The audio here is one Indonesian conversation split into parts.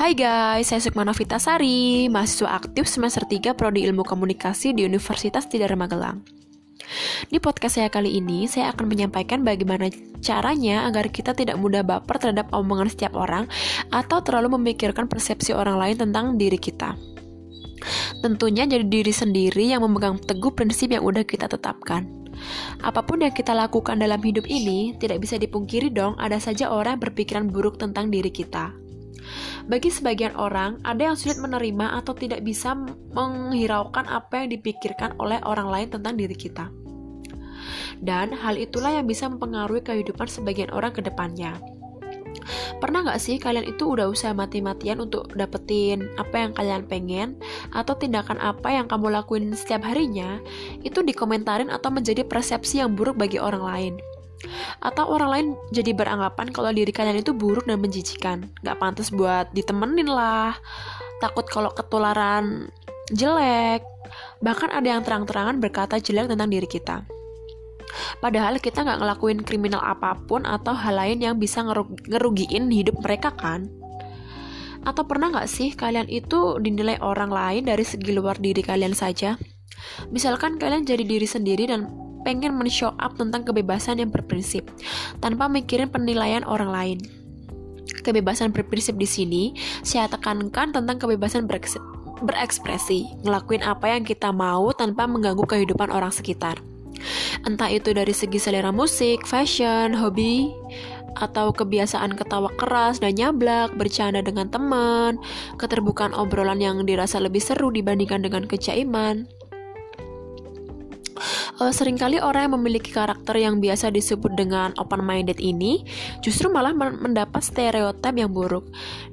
Hai guys, saya Sukmana Sari, mahasiswa aktif semester 3 Prodi Ilmu Komunikasi di Universitas Tidara Magelang. Di podcast saya kali ini, saya akan menyampaikan bagaimana caranya agar kita tidak mudah baper terhadap omongan setiap orang atau terlalu memikirkan persepsi orang lain tentang diri kita. Tentunya jadi diri sendiri yang memegang teguh prinsip yang udah kita tetapkan. Apa pun yang kita lakukan dalam hidup ini, tidak bisa dipungkiri dong ada saja orang berpikiran buruk tentang diri kita. Bagi sebagian orang, ada yang sulit menerima atau tidak bisa menghiraukan apa yang dipikirkan oleh orang lain tentang diri kita. Dan hal itulah yang bisa mempengaruhi kehidupan sebagian orang ke depannya. Pernah nggak sih kalian itu udah usaha mati-matian untuk dapetin apa yang kalian pengen atau tindakan apa yang kamu lakuin setiap harinya itu dikomentarin atau menjadi persepsi yang buruk bagi orang lain? Atau orang lain jadi beranggapan kalau diri kalian itu buruk dan menjijikan. Gak pantas buat ditemenin lah. Takut kalau ketularan jelek. Bahkan ada yang terang-terangan berkata jelek tentang diri kita. Padahal kita nggak ngelakuin kriminal apa pun atau hal lain yang bisa ngerugiin hidup mereka kan. Atau pernah nggak sih kalian itu dinilai orang lain dari segi luar diri kalian saja? Misalkan kalian jadi diri sendiri dan pengen men-show up tentang kebebasan yang berprinsip tanpa mikirin penilaian orang lain. Kebebasan berprinsip di sini saya tekankan tentang kebebasan berekspresi, ngelakuin apa yang kita mau tanpa mengganggu kehidupan orang sekitar. Entah itu dari segi selera musik, fashion, hobi, atau kebiasaan ketawa keras dan nyablak, bercanda dengan teman, keterbukaan obrolan yang dirasa lebih seru dibandingkan dengan kejaiman uh, sering kali orang yang memiliki karakter yang biasa disebut dengan open-minded ini justru malah mendapat stereotip yang buruk.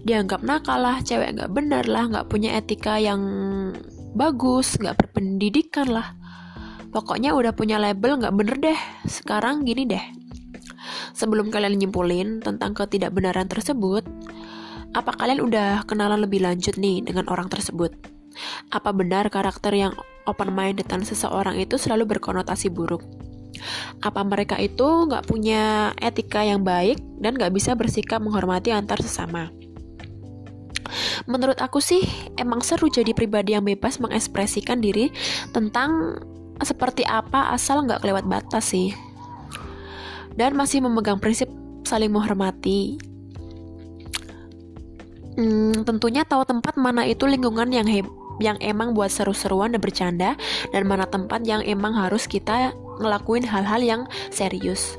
Dianggap nakal lah, cewek nggak benar lah, nggak punya etika yang bagus, nggak berpendidikan lah. Pokoknya udah punya label nggak bener deh. Sekarang gini deh. Sebelum kalian nyimpulin tentang ketidakbenaran tersebut, apa kalian udah kenalan lebih lanjut nih dengan orang tersebut? Apa benar karakter yang open-mindedan seseorang itu selalu berkonotasi buruk? Apa mereka itu nggak punya etika yang baik dan nggak bisa bersikap menghormati antar sesama? Menurut aku sih, emang seru jadi pribadi yang bebas mengekspresikan diri tentang seperti apa asal nggak kelewat batas sih. Dan masih memegang prinsip saling menghormati, Hmm, tentunya tahu tempat mana itu lingkungan yang heb yang emang buat seru-seruan dan bercanda dan mana tempat yang emang harus kita ngelakuin hal-hal yang serius.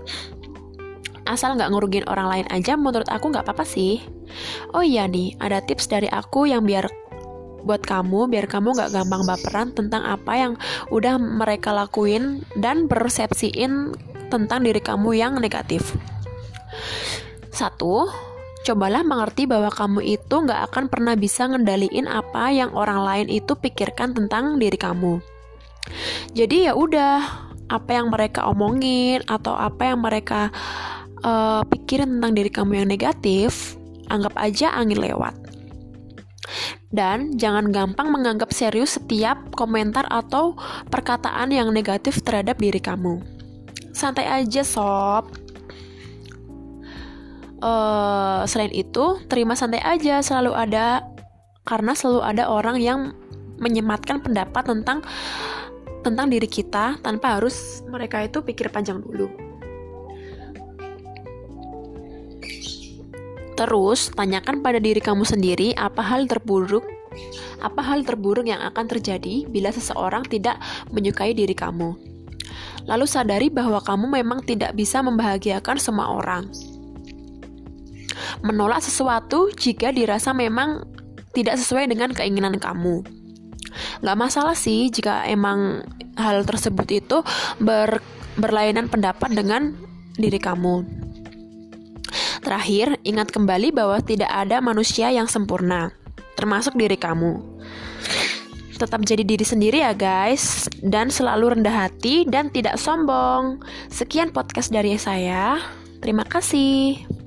Asal nggak ngurugin orang lain aja menurut aku nggak apa-apa sih. Oh iya nih ada tips dari aku yang biar buat kamu biar kamu nggak gampang baperan tentang apa yang udah mereka lakuin dan persepsiin tentang diri kamu yang negatif. Satu cobalah mengerti bahwa kamu itu nggak akan pernah bisa ngendaliin apa yang orang lain itu pikirkan tentang diri kamu. Jadi ya udah, apa yang mereka omongin atau apa yang mereka uh, pikirin tentang diri kamu yang negatif, anggap aja angin lewat. Dan jangan gampang menganggap serius setiap komentar atau perkataan yang negatif terhadap diri kamu. Santai aja sob, uh, selain itu terima santai aja selalu ada karena selalu ada orang yang menyematkan pendapat tentang tentang diri kita tanpa harus mereka itu pikir panjang dulu. Terus, tanyakan pada diri kamu sendiri apa hal terburuk apa hal terburuk yang akan terjadi bila seseorang tidak menyukai diri kamu. Lalu sadari bahwa kamu memang tidak bisa membahagiakan semua orang menolak sesuatu jika dirasa memang tidak sesuai dengan keinginan kamu. Gak masalah sih jika emang hal tersebut itu ber, berlainan pendapat dengan diri kamu. Terakhir, ingat kembali bahwa tidak ada manusia yang sempurna, termasuk diri kamu. Tetap jadi diri sendiri ya guys, dan selalu rendah hati dan tidak sombong. Sekian podcast dari saya. Terima kasih.